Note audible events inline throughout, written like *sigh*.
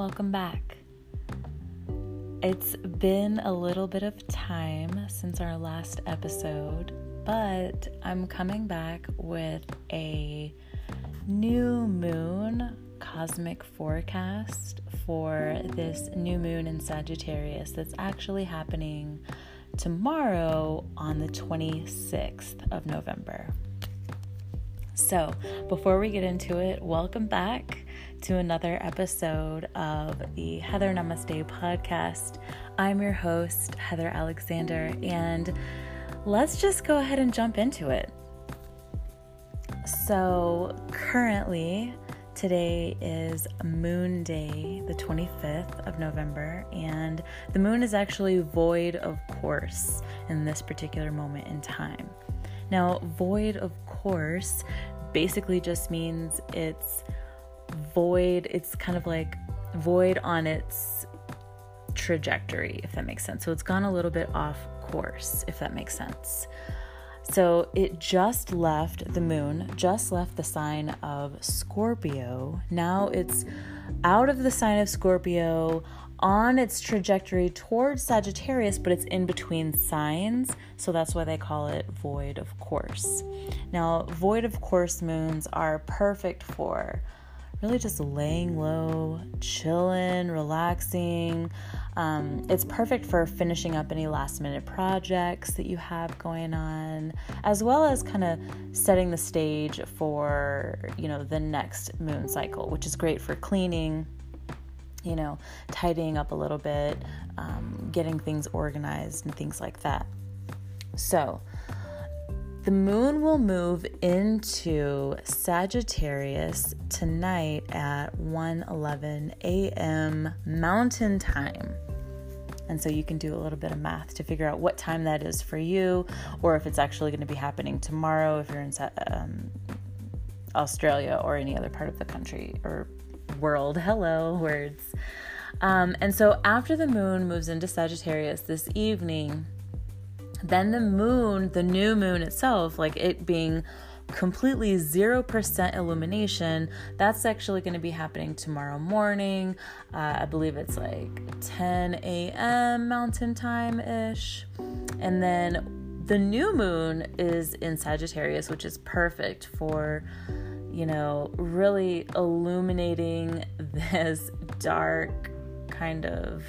welcome back. It's been a little bit of time since our last episode, but I'm coming back with a new moon cosmic forecast for this new moon in Sagittarius that's actually happening tomorrow on the 26th of November. So, before we get into it, welcome back to another episode of the Heather Namaste podcast. I'm your host, Heather Alexander, and let's just go ahead and jump into it. So, currently, today is Moon Day, the 25th of November, and the moon is actually void of course in this particular moment in time. Now, void of course basically just means it's void, it's kind of like void on its trajectory, if that makes sense. So it's gone a little bit off course, if that makes sense. So it just left the moon, just left the sign of Scorpio. Now it's out of the sign of Scorpio on its trajectory towards Sagittarius, but it's in between signs. So that's why they call it void of course. Now, void of course moons are perfect for really just laying low, chilling, relaxing. Um, it's perfect for finishing up any last minute projects that you have going on, as well as kind of setting the stage for, you know, the next moon cycle, which is great for cleaning, you know, tidying up a little bit, um, getting things organized, and things like that. So, the moon will move into Sagittarius tonight at 1:11 a.m. Mountain Time. And so you can do a little bit of math to figure out what time that is for you, or if it's actually going to be happening tomorrow if you're in um, Australia or any other part of the country or world. Hello, words. Um, and so after the moon moves into Sagittarius this evening, then the moon, the new moon itself, like it being completely 0% illumination, that's actually going to be happening tomorrow morning. Uh, I believe it's like 10 a.m. Mountain Time ish. And then the new moon is in Sagittarius, which is perfect for, you know, really illuminating *laughs* this dark kind of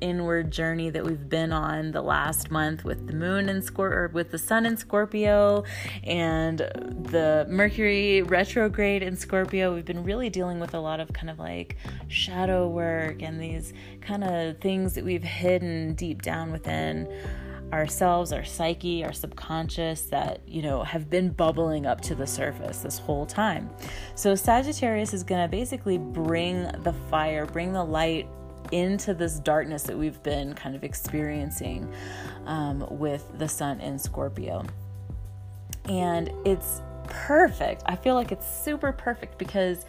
inward journey that we've been on the last month with the moon and Scor- with the sun in Scorpio and the Mercury retrograde in Scorpio. We've been really dealing with a lot of kind of like shadow work and these kind of things that we've hidden deep down within ourselves, our psyche, our subconscious that, you know, have been bubbling up to the surface this whole time. So Sagittarius is going to basically bring the fire, bring the light into this darkness that we've been kind of experiencing um, with the sun in Scorpio. And it's perfect. I feel like it's super perfect because,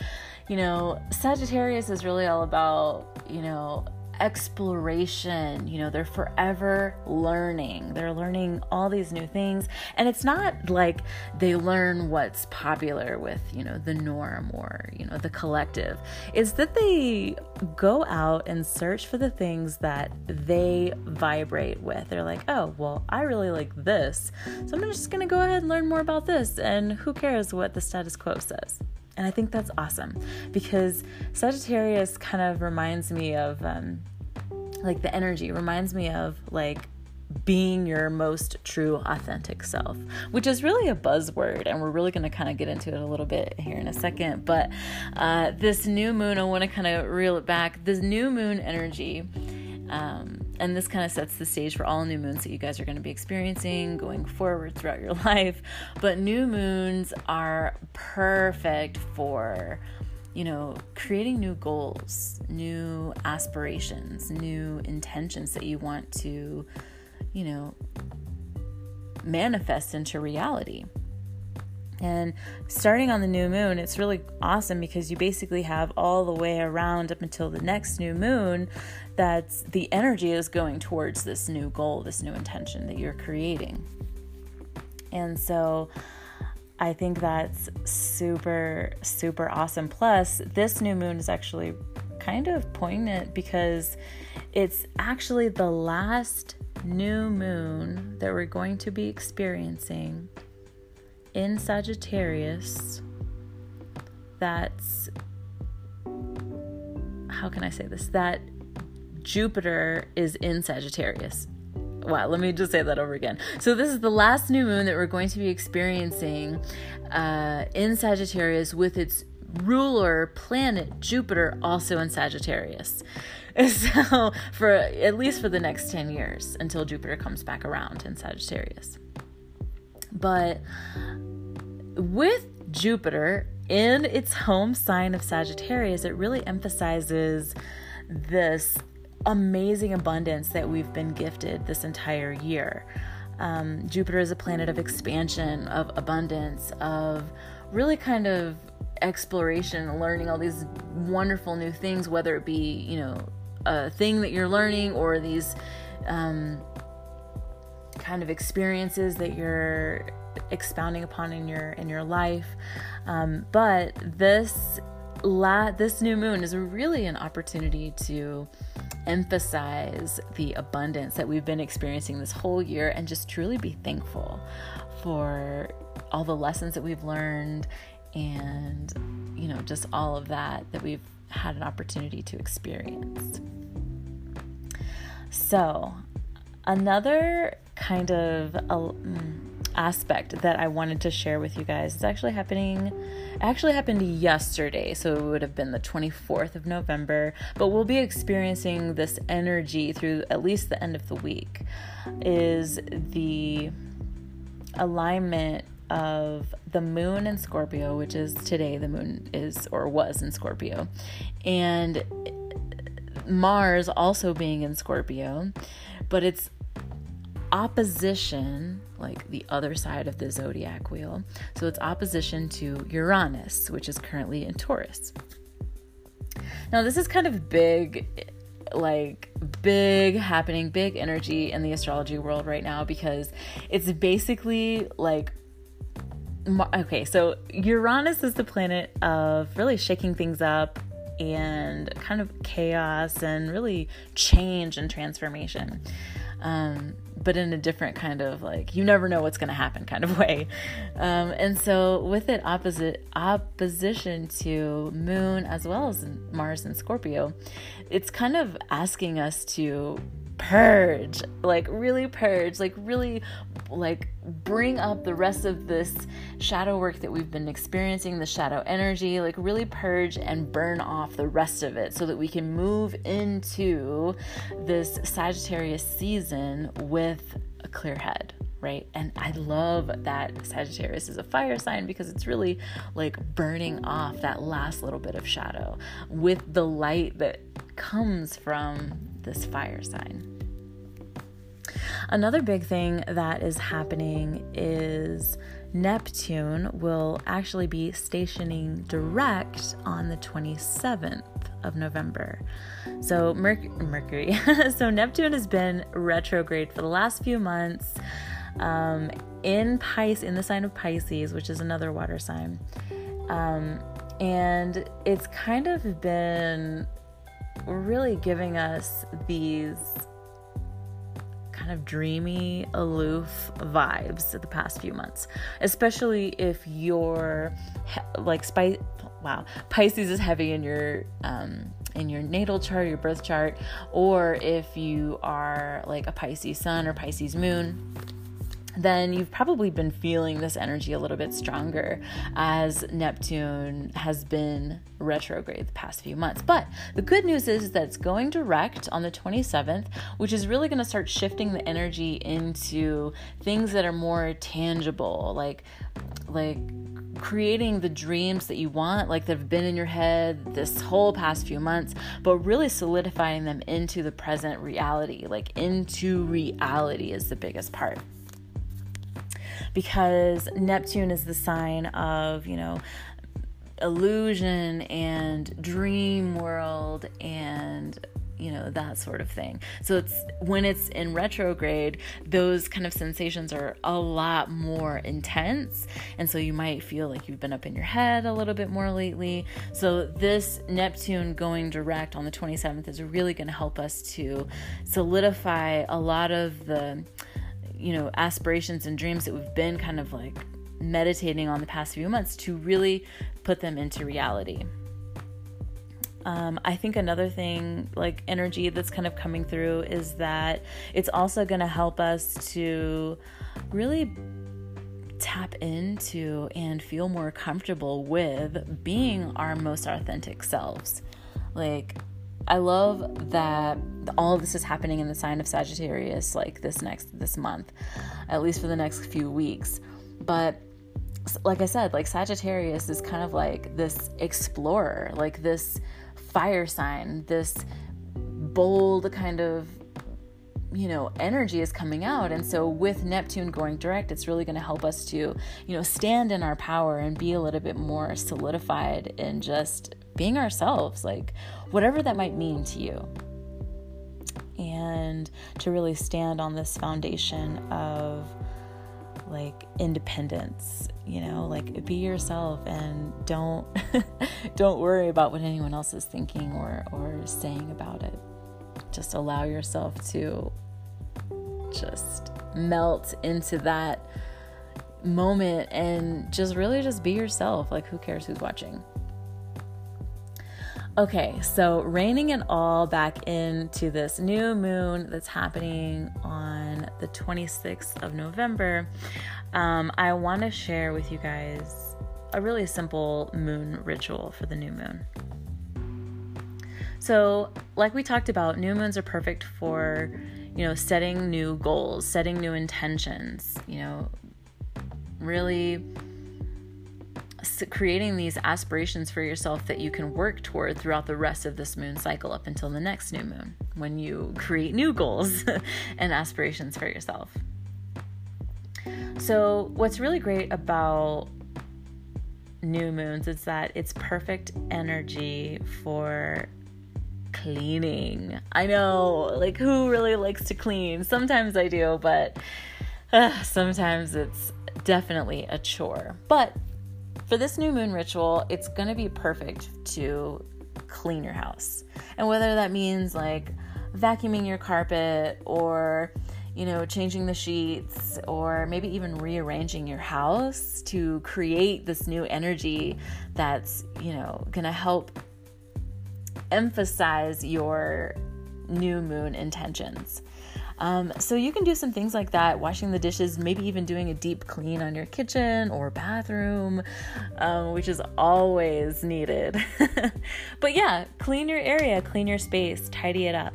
you know, Sagittarius is really all about, you know, exploration. You know, they're forever learning. They're learning all these new things. And it's not like they learn what's popular with, you know, the norm or, you know, the collective. It's that they go out and search for the things that they vibrate with. They're like, oh, well, I really like this. So I'm just going to go ahead and learn more about this. And who cares what the status quo says? And I think that's awesome because Sagittarius kind of reminds me of um, like the energy, reminds me of like being your most true authentic self, which is really a buzzword. And we're really going to kind of get into it a little bit here in a second. But uh, this new moon, I want to kind of reel it back. This new moon energy um, and this kind of sets the stage for all new moons that you guys are going to be experiencing going forward throughout your *laughs* life. But new moons are perfect for, you know, creating new goals, new aspirations, new intentions that you want to, you know, manifest into reality. And starting on the new moon, it's really awesome because you basically have all the way around up until the next new moon that the energy is going towards this new goal, this new intention that you're creating. And so I think that's super, super awesome. Plus, this new moon is actually kind of poignant because it's actually the last new moon that we're going to be experiencing in Sagittarius that's how can I say this? That Jupiter is in Sagittarius. Wow, let me just say that over again. So, this is the last new moon that we're going to be experiencing uh, in Sagittarius with its ruler planet Jupiter also in Sagittarius. *laughs* So, for at least for the next 10 years until Jupiter comes back around in Sagittarius. But with Jupiter in its home sign of Sagittarius, it really emphasizes this amazing abundance that we've been gifted this entire year. Um, Jupiter is a planet of expansion, of abundance, of really kind of exploration, learning all these wonderful new things, whether it be, you know, a thing that you're learning or these um, kind of experiences that you're expounding upon in your in your life. Um, but this la- this new moon is really an opportunity to emphasize the abundance that we've been experiencing this whole year and just truly be thankful for all the lessons that we've learned and you know just all of that that we've had an opportunity to experience. So, another kind of uh, aspect that I wanted to share with you guys. It's actually happening actually happened yesterday so it would have been the 24th of November but we'll be experiencing this energy through at least the end of the week is the alignment of the moon in Scorpio which is today the moon is or was in Scorpio and Mars also being in Scorpio but it's opposition, like the other side of the zodiac wheel. So it's opposition to Uranus, which is currently in Taurus. Now, this is kind of big, like big happening, big energy in the astrology world right now because it's basically like okay, so Uranus is the planet of really shaking things up and kind of chaos and really change and transformation um, but in a different kind of like you never know what's going to happen kind of *laughs* way. Um, and so with it opposite opposition to Moon as well as Mars and Scorpio, it's kind of asking us to purge like really purge like really like bring up the rest of this shadow work that we've been experiencing the shadow energy like really purge and burn off the rest of it so that we can move into this sagittarius season with a clear head right? And I love that Sagittarius is a fire sign because it's really like burning off that last little bit of shadow with the light that comes from this fire sign. Another big thing that is happening is Neptune will actually be stationing direct on the 27th of November. So Merc- Mercury, *laughs* so Neptune has been retrograde for the last few months um, in Pisces, in the sign of Pisces, which is another water sign. Um, and it's kind of been really giving us these kind of dreamy, aloof vibes the past few months, especially if you're like spice. Wow, Pisces is heavy in your um, in your natal chart, your birth chart, or if you are like a Pisces sun or Pisces moon then you've probably been feeling this energy a little bit stronger as Neptune has been retrograde the past few months. But the good news is that it's going direct on the 27th, which is really going to start shifting the energy into things that are more tangible, like like creating the dreams that you want, like that have been in your head this whole past few months, but really solidifying them into the present reality, like into reality is the biggest part because Neptune is the sign of, you know, illusion and dream world and you know, that sort of thing. So it's when it's in retrograde, those kind of sensations are a lot more intense. And so you might feel like you've been up in your head a little bit more lately. So this Neptune going direct on the 27th is really going to help us to solidify a lot of the you know aspirations and dreams that we've been kind of like meditating on the past few months to really put them into reality. Um, I think another thing, like energy that's kind of coming through, is that it's also going to help us to really tap into and feel more comfortable with being our most authentic selves. Like, I love that all of this is happening in the sign of Sagittarius, like this next this month, at least for the next few weeks. But like I said, like Sagittarius is kind of like this explorer, like this fire sign, this bold kind of you know energy is coming out and so with neptune going direct it's really going to help us to you know stand in our power and be a little bit more solidified in just being ourselves like whatever that might mean to you. And to really stand on this foundation of like independence you know like be yourself and don't *laughs* don't worry about what anyone else is thinking or or saying about it. Just allow yourself to just melt into that moment and just really just be yourself. Like who cares who's watching Okay, so reining it all back into this new moon that's happening on the 26th of November, um, I want to share with you guys a really simple moon ritual for the new moon. So, like we talked about, new moons are perfect for, you know, setting new goals, setting new intentions, you know, really creating these aspirations for yourself that you can work toward throughout the rest of this moon cycle up until the next new moon when you create new goals *laughs* and aspirations for yourself. So, what's really great about new moons is that it's perfect energy for cleaning. I know, like, who really likes to clean? Sometimes I do, but uh, sometimes it's definitely a chore. But for this new moon ritual, it's going to be perfect to clean your house. And whether that means like vacuuming your carpet or you know, changing the sheets or maybe even rearranging your house to create this new energy that's, you know, going to help emphasize your new moon intentions. Um, so you can do some things like that, washing the dishes, maybe even doing a deep clean on your kitchen or bathroom, um, which is always needed. *laughs* but yeah, clean your area, clean your space, tidy it up.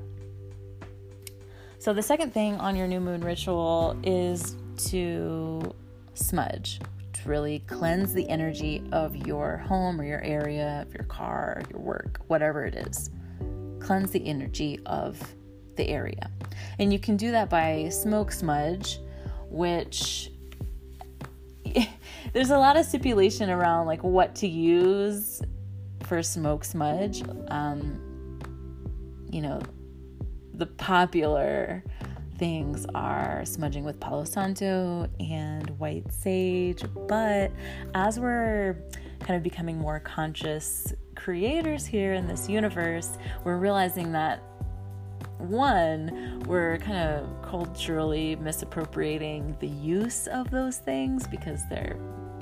So the second thing on your new moon ritual is to smudge to really cleanse the energy of your home or your area, of your car, your work, whatever it is. Cleanse the energy of the area. And you can do that by smoke smudge, which *laughs* there's a lot of stipulation around like what to use for smoke smudge. Um, you know, the popular things are smudging with Palo Santo and white sage, but as we're kind of becoming more conscious creators here in this universe, we're realizing that one, we're kind of culturally misappropriating the use of those things because they're,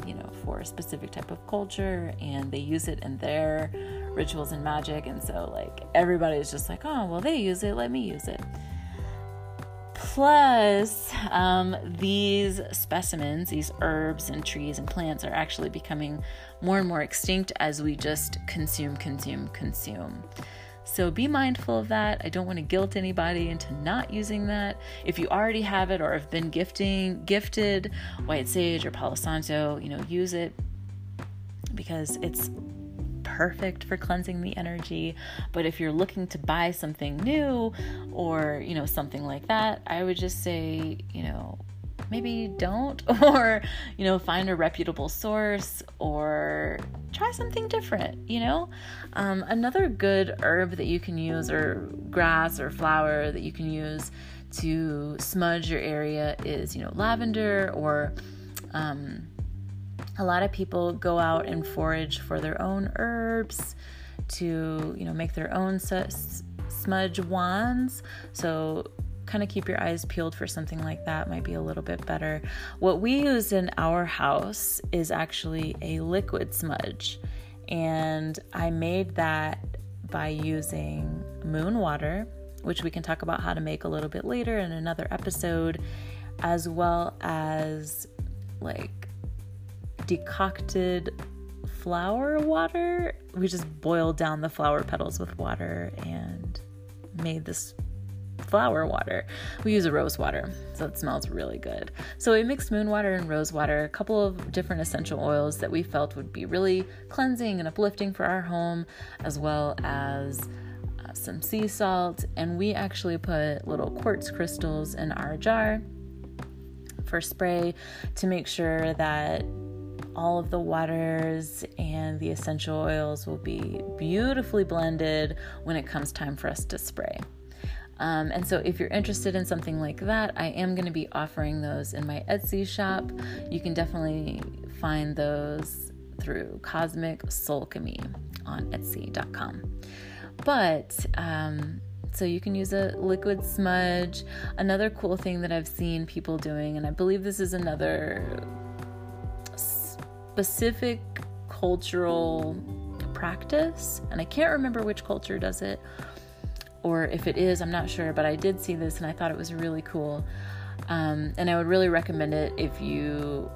you know, for a specific type of culture and they use it in their rituals and magic. And so, like, everybody's just like, oh, well, they use it, let me use it. Plus, um, these specimens, these herbs and trees and plants, are actually becoming more and more extinct as we just consume, consume, consume. So be mindful of that. I don't want to guilt anybody into not using that. If you already have it or have been gifting gifted white sage or palo santo, you know, use it because it's perfect for cleansing the energy. But if you're looking to buy something new or, you know, something like that, I would just say, you know, maybe don't *laughs* or you know find a reputable source or try something different you know? Um, another good herb that you can use or grass or flower that you can use to smudge your area is you know lavender or um, a lot of people go out and forage for their own herbs to you know make their own smudge wands. So kind of keep your eyes peeled for something like that might be a little bit better. What we use in our house is actually a liquid smudge, and I made that by using moon water, which we can talk about how to make a little bit later in another episode, as well as like decocted flower water. We just boiled down the flower petals with water and made this flower water. We use a rose water, so it smells really good. So we mixed moon water and rose water, a couple of different essential oils that we felt would be really cleansing and uplifting for our home, as well as uh, some sea salt. And we actually put little quartz crystals in our jar for spray to make sure that all of the waters and the essential oils will be beautifully blended when it comes time for us to spray. Um, and so, if you're interested in something like that, I am going to be offering those in my Etsy shop. You can definitely find those through Cosmic Soulchemy on Etsy.com. But um, so you can use a liquid smudge. Another cool thing that I've seen people doing, and I believe this is another specific cultural practice, and I can't remember which culture does it or if it is, I'm not sure, but I did see this and I thought it was really cool. Um, and I would really recommend it if you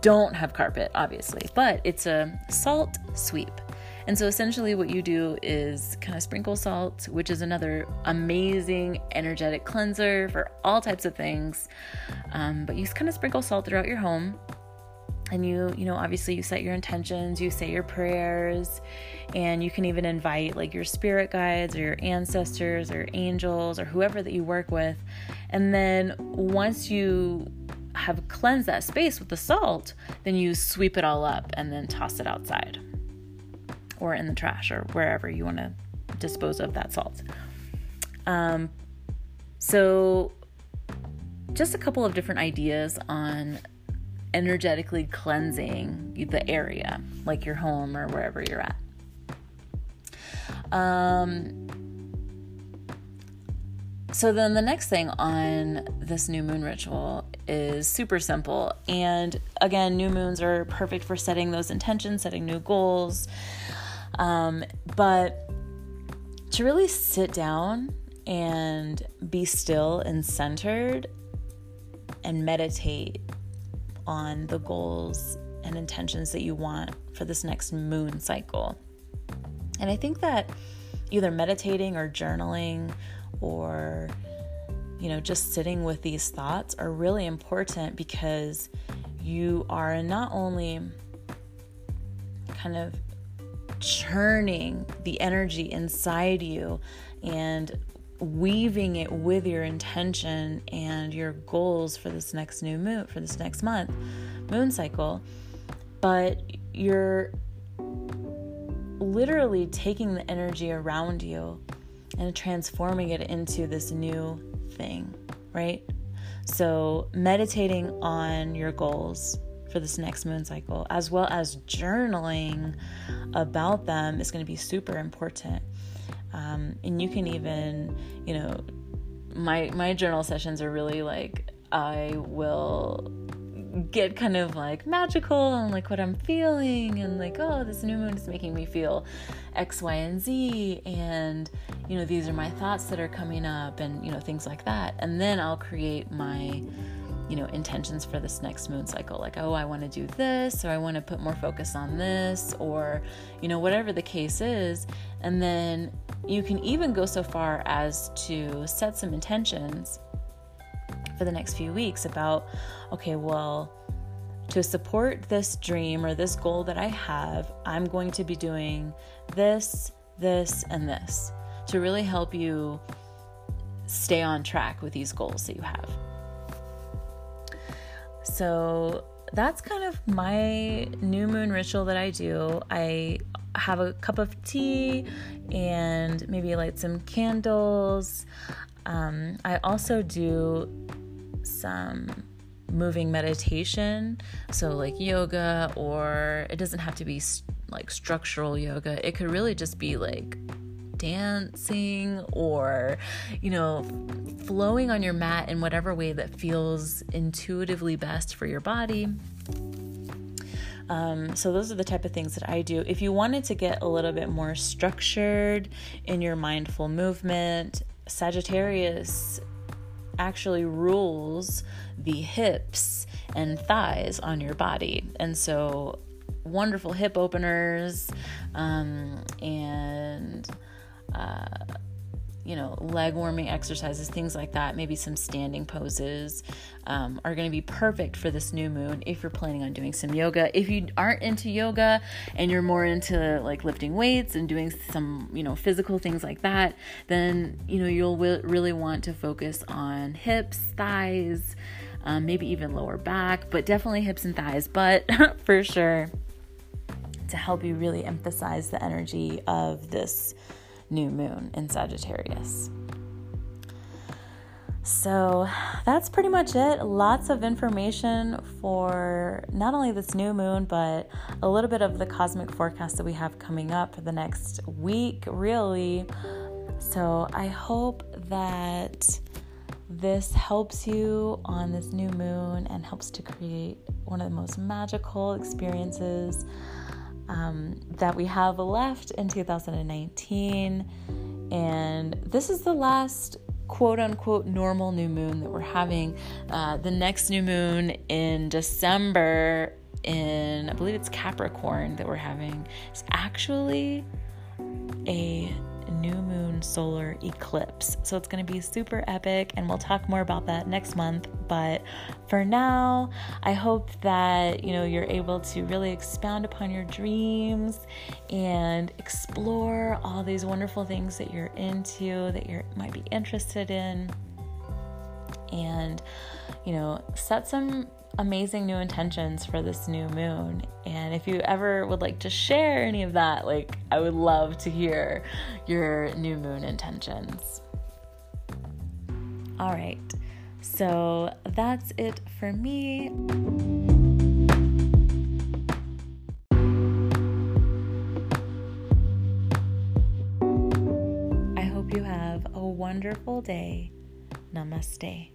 don't have carpet, obviously, but it's a salt sweep. And so essentially, what you do is kind of sprinkle salt, which is another amazing energetic cleanser for all types of things. Um, but you kind of sprinkle salt throughout your home and you you know obviously you set your intentions you say your prayers and you can even invite like your spirit guides or your ancestors or angels or whoever that you work with. And then once you have cleansed that space with the salt then you sweep it all up and then toss it outside or in the trash or wherever you want to dispose of that salt. Um, so just a couple of different ideas on energetically cleansing the area, like your home or wherever you're at. Um, so then the next thing on this new moon ritual is super simple. And again, new moons are perfect for setting those intentions, setting new goals. Um, but to really sit down and be still and centered and meditate on the goals and intentions that you want for this next moon cycle. And I think that either meditating or journaling or you know just sitting with these thoughts are really important because you are not only kind of churning the energy inside you and weaving it with your intention and your goals for this next new moon, for this next month, moon cycle, but you're literally taking the energy around you and transforming it into this new thing, right? So, meditating on your goals for this next moon cycle, as well as journaling about them, is going to be super important. Um, and you can even, you know, my my journal sessions are really like I will get kind of like magical and like what I'm feeling and like oh this new moon is making me feel X, Y, and Z. And you know these are my thoughts that are coming up and you know things like that. And then I'll create my you know intentions for this next moon cycle. Like oh i want to do this or i want to put more focus on this or you know whatever the case is. And then you can even go so far as to set some intentions for the next few weeks about okay well to support this dream or this goal that i have i'm going to be doing this this and this to really help you stay on track with these goals that you have so that's kind of my new moon ritual that I do. I have a cup of tea and maybe light some candles. Um, I also do some moving meditation, so like yoga, or it doesn't have to be like structural yoga. It could really just be like dancing or, you know, flowing on your mat in whatever way that feels intuitively best for your body. Um, so, those are the type of things that I do. If you wanted to get a little bit more structured in your mindful movement, Sagittarius actually rules the hips and thighs on your body. And so, wonderful hip openers um, and uh, you know, leg warming exercises, things like that, maybe some standing poses um, are going to be perfect for this new moon if you're planning on doing some yoga. If you aren't into yoga and you're more into like lifting weights and doing some, you know, physical things like that, then, you know, you'll w- really want to focus on hips, thighs, um, maybe even lower back, but definitely hips and thighs. But *laughs* for sure, to help you really emphasize the energy of this new moon in Sagittarius. So that's pretty much it. Lots of information for not only this new moon, but a little bit of the cosmic forecast that we have coming up for the next week, really. So I hope that this helps you on this new moon and helps to create one of the most magical experiences um, that we have left in 2019. And this is the last quote unquote normal new moon that we're having. Uh, the next new moon in December, in I believe it's Capricorn, that we're having, is actually a new moon solar eclipse. So it's going to be super epic, and we'll talk more about that next month. But for now, I hope that you know you're able to really expound upon your dreams and explore all these wonderful things that you're into, that you might be interested in, and you know, set some amazing new intentions for this new moon. And if you ever would like to share any of that, like I would love to hear your new moon intentions. All right, so that's it for me. I hope you have a wonderful day. Namaste.